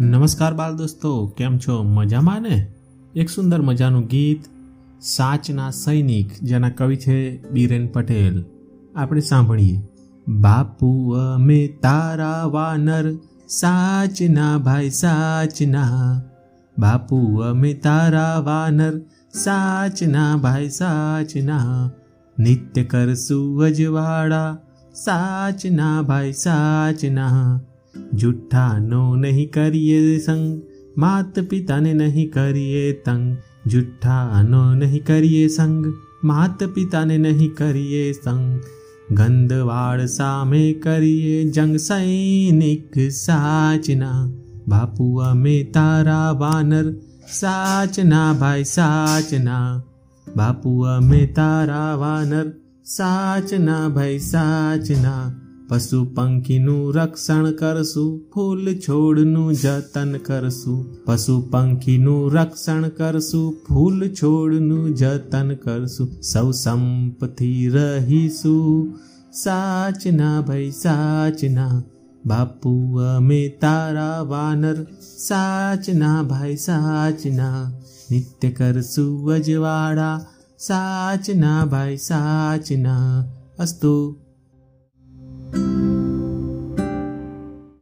નમસ્કાર બાળ દોસ્તો, કેમ છો? મજામાં ને? એક સુંદર મજાનું ગીત, સાચના સૈનિક, જેના કવિ છે બીરેન પટેલ. આપણે સાંભળીએ. બાપુ, અમે તારા વાનર, સાચના ભાઈ, સાચના. બાપુ, અમે તારા વાનર, સાચના ભાઈ, સાચના. નિત્ય કરશું અજવાળા, સાચના ભાઈ, સાચના. जूठा नो नहीं करिए संग मात पिता ने नहीं करिए तंग जुठा नो नहीं करिए संग मात पिता ने नहीं करिए संग गंधवाड़ सामे करिए जंग सैनिक साचना बापुआ में तारा वानर साचना भाई साचना बापुआ में तारा वानर साचना भाई साचना પશુ પંખીનું રક્ષણ કરશું ફૂલ છોડનું જતન કરશું પશુ પંખીનું રક્ષણ કરશું ફૂલ છોડનું જતન કરશું સૌ સંપથી રહીશું સાચના ભાઈ સાચના બાપુ અમે તારા વાનર સાચના ભાઈ સાચના નિત્ય કરશું અજવાળા સાચના ભાઈ સાચના અસ્તુ